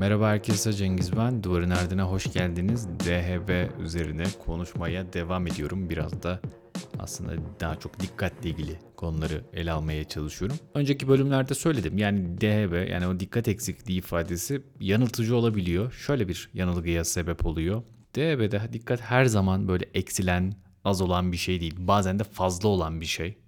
Merhaba herkese Cengiz ben. Duvarın Ardına hoş geldiniz. DHB üzerine konuşmaya devam ediyorum. Biraz da aslında daha çok dikkatle ilgili konuları ele almaya çalışıyorum. Önceki bölümlerde söyledim. Yani DHB yani o dikkat eksikliği ifadesi yanıltıcı olabiliyor. Şöyle bir yanılgıya sebep oluyor. DHB'de dikkat her zaman böyle eksilen, az olan bir şey değil. Bazen de fazla olan bir şey.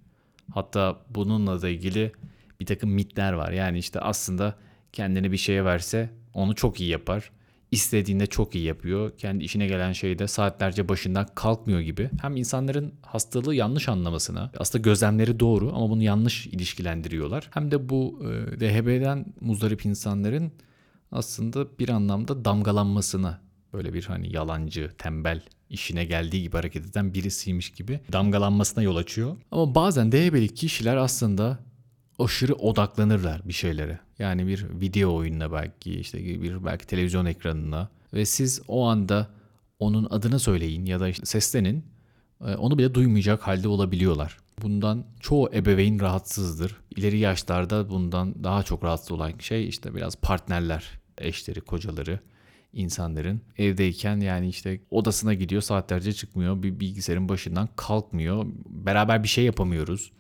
Hatta bununla da ilgili bir takım mitler var. Yani işte aslında kendini bir şeye verse onu çok iyi yapar. İstediğinde çok iyi yapıyor. Kendi işine gelen şeyde saatlerce başından kalkmıyor gibi. Hem insanların hastalığı yanlış anlamasına, aslında gözlemleri doğru ama bunu yanlış ilişkilendiriyorlar. Hem de bu e, DHB'den muzdarip insanların aslında bir anlamda damgalanmasına böyle bir hani yalancı, tembel, işine geldiği gibi hareket eden birisiymiş gibi damgalanmasına yol açıyor. Ama bazen DHB'li kişiler aslında aşırı odaklanırlar bir şeylere. Yani bir video oyununa belki işte bir belki televizyon ekranına ve siz o anda onun adını söyleyin ya da işte seslenin e, onu bile duymayacak halde olabiliyorlar. Bundan çoğu ebeveyn rahatsızdır. İleri yaşlarda bundan daha çok rahatsız olan şey işte biraz partnerler, eşleri, kocaları, insanların evdeyken yani işte odasına gidiyor saatlerce çıkmıyor bir bilgisayarın başından kalkmıyor beraber bir şey yapamıyoruz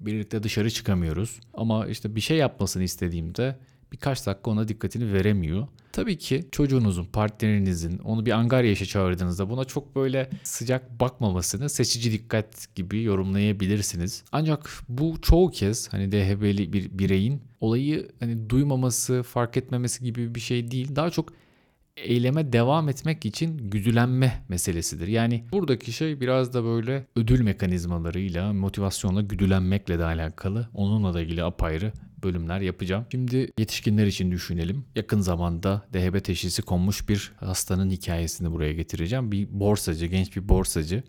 birlikte dışarı çıkamıyoruz ama işte bir şey yapmasını istediğimde birkaç dakika ona dikkatini veremiyor. Tabii ki çocuğunuzun, partnerinizin onu bir angarya işe çağırdığınızda buna çok böyle sıcak bakmamasını seçici dikkat gibi yorumlayabilirsiniz. Ancak bu çoğu kez hani DHB'li bir bireyin olayı hani duymaması, fark etmemesi gibi bir şey değil. Daha çok eyleme devam etmek için güdülenme meselesidir. Yani buradaki şey biraz da böyle ödül mekanizmalarıyla, motivasyonla güdülenmekle de alakalı. Onunla da ilgili apayrı bölümler yapacağım. Şimdi yetişkinler için düşünelim. Yakın zamanda DHB teşhisi konmuş bir hastanın hikayesini buraya getireceğim. Bir borsacı, genç bir borsacı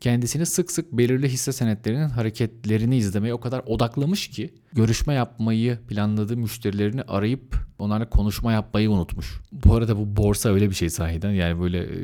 kendisini sık sık belirli hisse senetlerinin hareketlerini izlemeye o kadar odaklamış ki görüşme yapmayı planladığı müşterilerini arayıp onlarla konuşma yapmayı unutmuş. Bu arada bu borsa öyle bir şey sahiden yani böyle e,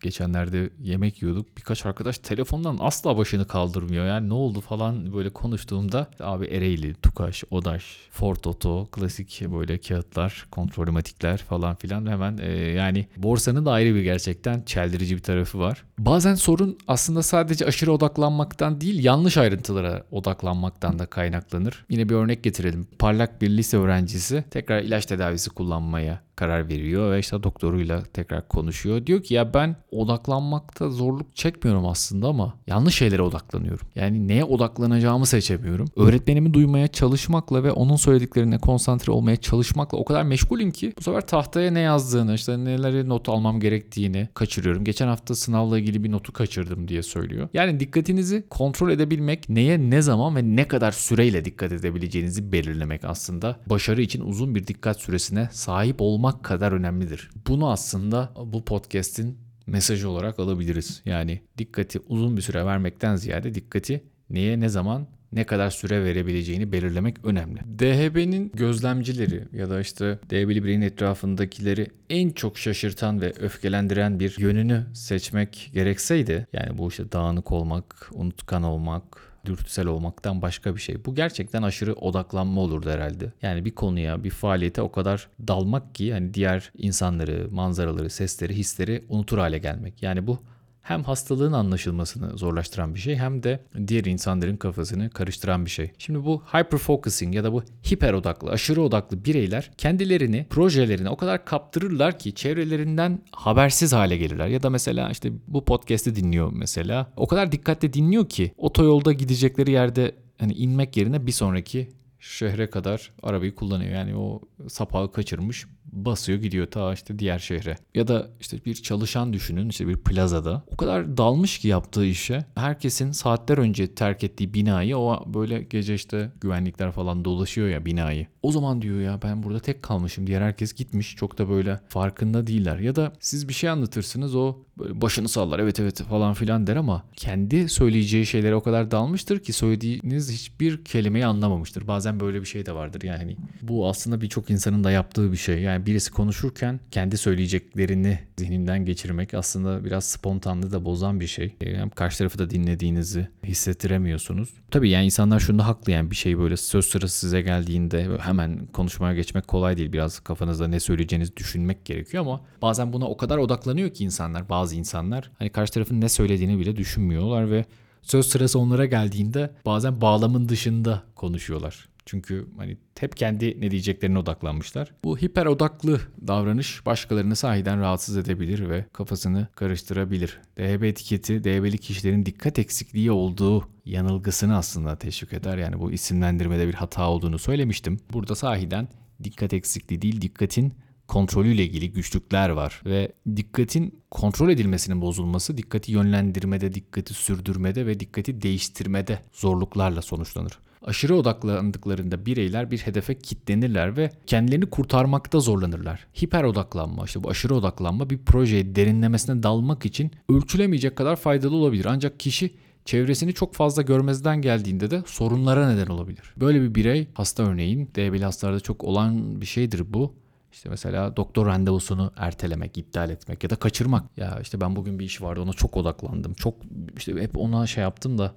geçenlerde yemek yiyorduk. Birkaç arkadaş telefondan asla başını kaldırmıyor. Yani ne oldu falan böyle konuştuğumda abi Ereğli, Tukaş, Odaş, Ford Auto, klasik böyle kağıtlar, kontrolmatikler falan filan hemen e, yani borsanın da ayrı bir gerçekten çeldirici bir tarafı var. Bazen sorun aslında sadece aşırı odaklanmaktan değil yanlış ayrıntılara odaklanmaktan da kaynaklanır. Yine bir örnek getirelim. Parlak bir lise öğrencisi tekrar ilaç tedavisi kullanmaya karar veriyor ve işte doktoruyla tekrar konuşuyor. Diyor ki ya ben odaklanmakta zorluk çekmiyorum aslında ama yanlış şeylere odaklanıyorum. Yani neye odaklanacağımı seçemiyorum. Öğretmenimi duymaya çalışmakla ve onun söylediklerine konsantre olmaya çalışmakla o kadar meşgulüm ki bu sefer tahtaya ne yazdığını işte neleri not almam gerektiğini kaçırıyorum. Geçen hafta sınavla ilgili bir notu kaçırdım diye söylüyor. Yani dikkatinizi kontrol edebilmek neye ne zaman ve ne kadar süreyle dikkat edebileceğinizi belirlemek aslında başarı için uzun bir dikkat süresine sahip olmak kadar önemlidir. Bunu aslında bu podcast'in mesajı olarak alabiliriz. Yani dikkati uzun bir süre vermekten ziyade dikkati neye ne zaman ne kadar süre verebileceğini belirlemek önemli. DHB'nin gözlemcileri ya da işte DHB'li bireyin etrafındakileri en çok şaşırtan ve öfkelendiren bir yönünü seçmek gerekseydi yani bu işte dağınık olmak, unutkan olmak, dürtüsel olmaktan başka bir şey. Bu gerçekten aşırı odaklanma olurdu herhalde. Yani bir konuya, bir faaliyete o kadar dalmak ki hani diğer insanları, manzaraları, sesleri, hisleri unutur hale gelmek. Yani bu hem hastalığın anlaşılmasını zorlaştıran bir şey hem de diğer insanların kafasını karıştıran bir şey. Şimdi bu hyperfocusing ya da bu hiper odaklı, aşırı odaklı bireyler kendilerini projelerine o kadar kaptırırlar ki çevrelerinden habersiz hale gelirler. Ya da mesela işte bu podcast'i dinliyor mesela. O kadar dikkatli dinliyor ki otoyolda gidecekleri yerde hani inmek yerine bir sonraki şehre kadar arabayı kullanıyor. Yani o sapağı kaçırmış basıyor gidiyor ta işte diğer şehre. Ya da işte bir çalışan düşünün işte bir plazada. O kadar dalmış ki yaptığı işe. Herkesin saatler önce terk ettiği binayı o böyle gece işte güvenlikler falan dolaşıyor ya binayı. O zaman diyor ya ben burada tek kalmışım. Diğer herkes gitmiş. Çok da böyle farkında değiller. Ya da siz bir şey anlatırsınız o böyle başını sallar evet evet falan filan der ama kendi söyleyeceği şeylere o kadar dalmıştır ki söylediğiniz hiçbir kelimeyi anlamamıştır. Bazen böyle bir şey de vardır yani. Bu aslında birçok insanın da yaptığı bir şey. Yani birisi konuşurken kendi söyleyeceklerini zihninden geçirmek aslında biraz spontanlığı da bozan bir şey. Yani karşı tarafı da dinlediğinizi hissettiremiyorsunuz. Tabii yani insanlar şunda haklı yani bir şey böyle söz sırası size geldiğinde hemen konuşmaya geçmek kolay değil. Biraz kafanızda ne söyleyeceğinizi düşünmek gerekiyor ama bazen buna o kadar odaklanıyor ki insanlar bazı insanlar hani karşı tarafın ne söylediğini bile düşünmüyorlar ve söz sırası onlara geldiğinde bazen bağlamın dışında konuşuyorlar. Çünkü hani hep kendi ne diyeceklerine odaklanmışlar. Bu hiper odaklı davranış başkalarını sahiden rahatsız edebilir ve kafasını karıştırabilir. DHB etiketi DHB'li kişilerin dikkat eksikliği olduğu yanılgısını aslında teşvik eder. Yani bu isimlendirmede bir hata olduğunu söylemiştim. Burada sahiden dikkat eksikliği değil dikkatin kontrolüyle ilgili güçlükler var ve dikkatin kontrol edilmesinin bozulması dikkati yönlendirmede, dikkati sürdürmede ve dikkati değiştirmede zorluklarla sonuçlanır. Aşırı odaklandıklarında bireyler bir hedefe kitlenirler ve kendilerini kurtarmakta zorlanırlar. Hiper odaklanma, işte bu aşırı odaklanma bir projeye derinlemesine dalmak için ölçülemeyecek kadar faydalı olabilir. Ancak kişi çevresini çok fazla görmezden geldiğinde de sorunlara neden olabilir. Böyle bir birey hasta örneğin DB'li hastalarda çok olan bir şeydir bu. İşte mesela doktor randevusunu ertelemek, iptal etmek ya da kaçırmak. Ya işte ben bugün bir iş vardı ona çok odaklandım. Çok işte hep ona şey yaptım da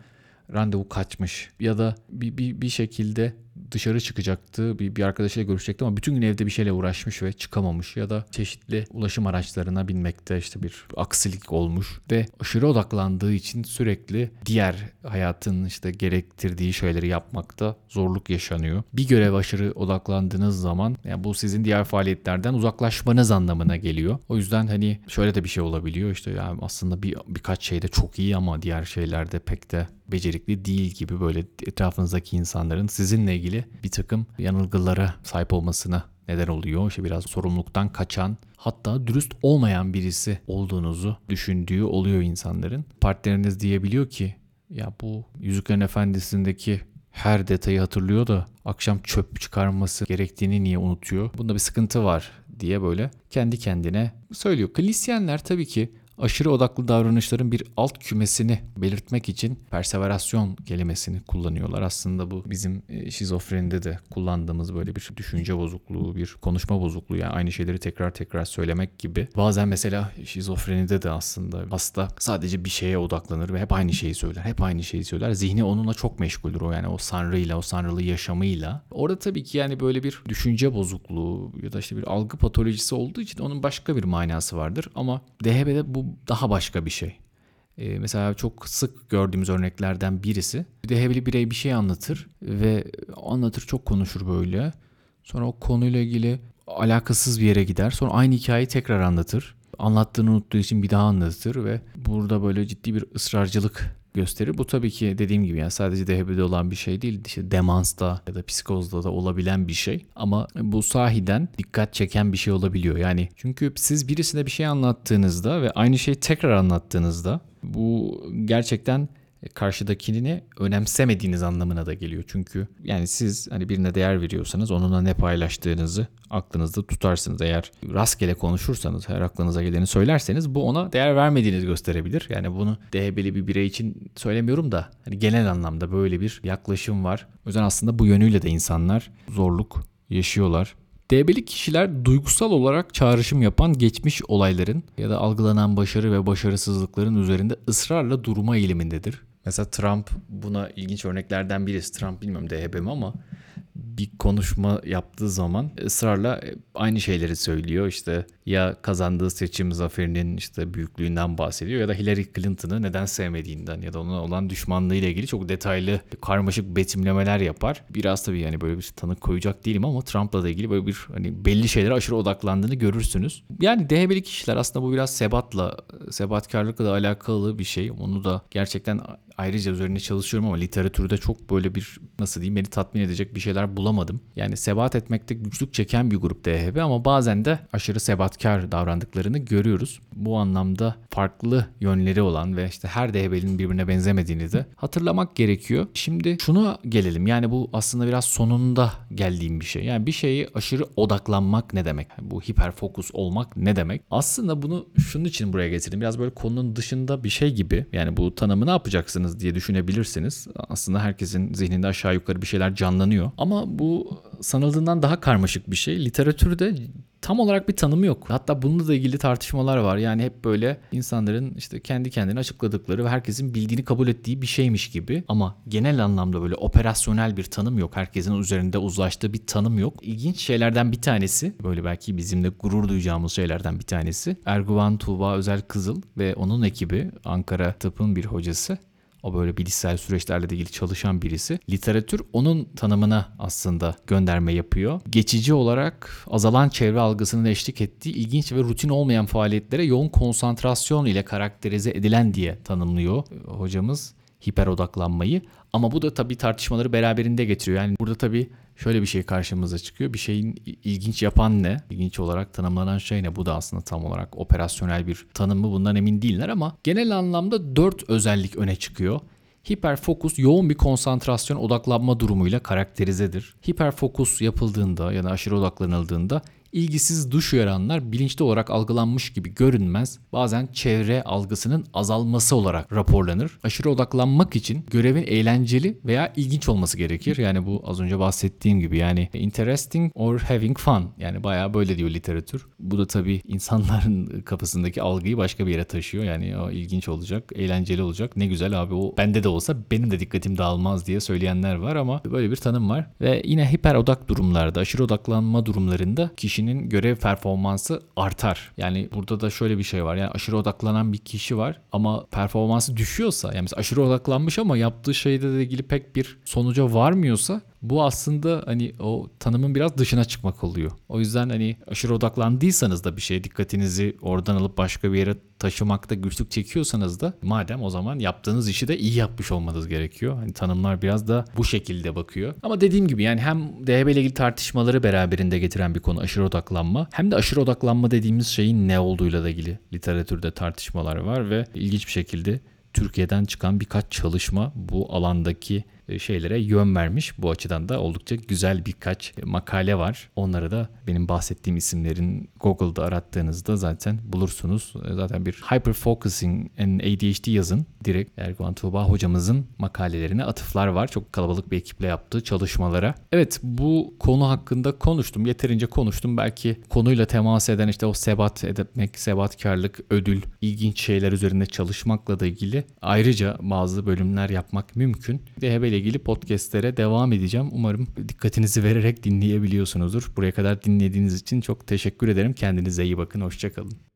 randevu kaçmış ya da bir, bir, bir şekilde dışarı çıkacaktı. Bir, bir arkadaşıyla görüşecekti ama bütün gün evde bir şeyle uğraşmış ve çıkamamış ya da çeşitli ulaşım araçlarına binmekte işte bir aksilik olmuş ve aşırı odaklandığı için sürekli diğer hayatın işte gerektirdiği şeyleri yapmakta zorluk yaşanıyor. Bir görev aşırı odaklandığınız zaman yani bu sizin diğer faaliyetlerden uzaklaşmanız anlamına geliyor. O yüzden hani şöyle de bir şey olabiliyor işte yani aslında bir birkaç şeyde çok iyi ama diğer şeylerde pek de becerikli değil gibi böyle etrafınızdaki insanların sizinle ilgili bir takım yanılgılara sahip olmasına neden oluyor. İşte biraz sorumluluktan kaçan hatta dürüst olmayan birisi olduğunuzu düşündüğü oluyor insanların. Partneriniz diyebiliyor ki ya bu Yüzüklerin Efendisi'ndeki her detayı hatırlıyor da akşam çöp çıkarması gerektiğini niye unutuyor? Bunda bir sıkıntı var diye böyle kendi kendine söylüyor. Klisyenler tabii ki aşırı odaklı davranışların bir alt kümesini belirtmek için perseverasyon kelimesini kullanıyorlar. Aslında bu bizim e, şizofrenide de kullandığımız böyle bir düşünce bozukluğu, bir konuşma bozukluğu yani aynı şeyleri tekrar tekrar söylemek gibi. Bazen mesela şizofrenide de aslında hasta sadece bir şeye odaklanır ve hep aynı şeyi söyler. Hep aynı şeyi söyler. Zihni onunla çok meşguldür o yani o sanrıyla, o sanrılı yaşamıyla. Orada tabii ki yani böyle bir düşünce bozukluğu ya da işte bir algı patolojisi olduğu için onun başka bir manası vardır. Ama DHB'de bu daha başka bir şey. Ee, mesela çok sık gördüğümüz örneklerden birisi. Bir de hebeli birey bir şey anlatır ve anlatır çok konuşur böyle. Sonra o konuyla ilgili alakasız bir yere gider. Sonra aynı hikayeyi tekrar anlatır. Anlattığını unuttuğu için bir daha anlatır ve burada böyle ciddi bir ısrarcılık gösterir. Bu tabii ki dediğim gibi yani sadece DHB'de olan bir şey değil. İşte demansta ya da psikozda da olabilen bir şey. Ama bu sahiden dikkat çeken bir şey olabiliyor. Yani çünkü siz birisine bir şey anlattığınızda ve aynı şeyi tekrar anlattığınızda bu gerçekten karşıdakini önemsemediğiniz anlamına da geliyor. Çünkü yani siz hani birine değer veriyorsanız onunla ne paylaştığınızı aklınızda tutarsınız. Eğer rastgele konuşursanız, her aklınıza geleni söylerseniz bu ona değer vermediğinizi gösterebilir. Yani bunu DHB'li bir birey için söylemiyorum da hani genel anlamda böyle bir yaklaşım var. O yüzden aslında bu yönüyle de insanlar zorluk yaşıyorlar. DB'li kişiler duygusal olarak çağrışım yapan geçmiş olayların ya da algılanan başarı ve başarısızlıkların üzerinde ısrarla durma eğilimindedir. Mesela Trump buna ilginç örneklerden birisi. Trump bilmiyorum DHB mi ama bir konuşma yaptığı zaman ısrarla aynı şeyleri söylüyor. İşte ya kazandığı seçim zaferinin işte büyüklüğünden bahsediyor ya da Hillary Clinton'ı neden sevmediğinden ya da ona olan düşmanlığı ile ilgili çok detaylı karmaşık betimlemeler yapar. Biraz tabii yani böyle bir tanık koyacak değilim ama Trump'la da ilgili böyle bir hani belli şeylere aşırı odaklandığını görürsünüz. Yani DHB'li kişiler aslında bu biraz sebatla, sebatkarlıkla da alakalı bir şey. Onu da gerçekten ayrıca üzerine çalışıyorum ama literatürde çok böyle bir nasıl diyeyim beni tatmin edecek bir şeyler bulamadım. Yani sebat etmekte güçlük çeken bir grup DHB ama bazen de aşırı sebatkar davrandıklarını görüyoruz. Bu anlamda farklı yönleri olan ve işte her DHB'nin birbirine benzemediğini de hatırlamak gerekiyor. Şimdi şunu gelelim. Yani bu aslında biraz sonunda geldiğim bir şey. Yani bir şeyi aşırı odaklanmak ne demek? Bu hiperfokus olmak ne demek? Aslında bunu şunun için buraya getirdim. Biraz böyle konunun dışında bir şey gibi. Yani bu tanımı ne yapacaksınız diye düşünebilirsiniz. Aslında herkesin zihninde aşağı yukarı bir şeyler canlanıyor. Ama bu sanıldığından daha karmaşık bir şey. Literatürde tam olarak bir tanımı yok. Hatta bununla da ilgili tartışmalar var. Yani hep böyle insanların işte kendi kendine açıkladıkları ve herkesin bildiğini kabul ettiği bir şeymiş gibi. Ama genel anlamda böyle operasyonel bir tanım yok. Herkesin üzerinde uzlaştığı bir tanım yok. İlginç şeylerden bir tanesi, böyle belki bizim de gurur duyacağımız şeylerden bir tanesi. Erguvan Tuğba Özel Kızıl ve onun ekibi Ankara Tıp'ın bir hocası o böyle bilişsel süreçlerle de ilgili çalışan birisi. Literatür onun tanımına aslında gönderme yapıyor. Geçici olarak azalan çevre algısının eşlik ettiği ilginç ve rutin olmayan faaliyetlere yoğun konsantrasyon ile karakterize edilen diye tanımlıyor hocamız hiper odaklanmayı. Ama bu da tabii tartışmaları beraberinde getiriyor. Yani burada tabii şöyle bir şey karşımıza çıkıyor. Bir şeyin ilginç yapan ne? İlginç olarak tanımlanan şey ne? Bu da aslında tam olarak operasyonel bir tanım mı? Bundan emin değiller ama genel anlamda dört özellik öne çıkıyor. Hiperfokus yoğun bir konsantrasyon odaklanma durumuyla karakterizedir. Hiperfokus yapıldığında ya da aşırı odaklanıldığında ilgisiz duş uyaranlar bilinçli olarak algılanmış gibi görünmez. Bazen çevre algısının azalması olarak raporlanır. Aşırı odaklanmak için görevin eğlenceli veya ilginç olması gerekir. Yani bu az önce bahsettiğim gibi yani interesting or having fun. Yani bayağı böyle diyor literatür. Bu da tabii insanların kafasındaki algıyı başka bir yere taşıyor. Yani o ilginç olacak, eğlenceli olacak. Ne güzel abi o bende de olsa benim de dikkatim dağılmaz diye söyleyenler var ama böyle bir tanım var. Ve yine hiper odak durumlarda, aşırı odaklanma durumlarında kişi kişinin görev performansı artar. Yani burada da şöyle bir şey var. Yani aşırı odaklanan bir kişi var ama performansı düşüyorsa yani aşırı odaklanmış ama yaptığı şeyde ilgili pek bir sonuca varmıyorsa bu aslında hani o tanımın biraz dışına çıkmak oluyor. O yüzden hani aşırı odaklandıysanız da bir şeye dikkatinizi oradan alıp başka bir yere taşımakta güçlük çekiyorsanız da madem o zaman yaptığınız işi de iyi yapmış olmanız gerekiyor. Hani tanımlar biraz da bu şekilde bakıyor. Ama dediğim gibi yani hem DHB ile ilgili tartışmaları beraberinde getiren bir konu aşırı odaklanma hem de aşırı odaklanma dediğimiz şeyin ne olduğuyla da ilgili literatürde tartışmalar var ve ilginç bir şekilde Türkiye'den çıkan birkaç çalışma bu alandaki şeylere yön vermiş. Bu açıdan da oldukça güzel birkaç makale var. Onları da benim bahsettiğim isimlerin Google'da arattığınızda zaten bulursunuz. E, zaten bir Hyper Focusing and ADHD yazın. Direkt Erguvan Tuğba hocamızın makalelerine atıflar var. Çok kalabalık bir ekiple yaptığı çalışmalara. Evet bu konu hakkında konuştum. Yeterince konuştum. Belki konuyla temas eden işte o sebat etmek, sebatkarlık, ödül, ilginç şeyler üzerinde çalışmakla da ilgili ayrıca bazı bölümler yapmak mümkün. DHB ile ilgili podcastlere devam edeceğim. Umarım dikkatinizi vererek dinleyebiliyorsunuzdur. Buraya kadar dinlediğiniz için çok teşekkür ederim. Kendinize iyi bakın. Hoşçakalın.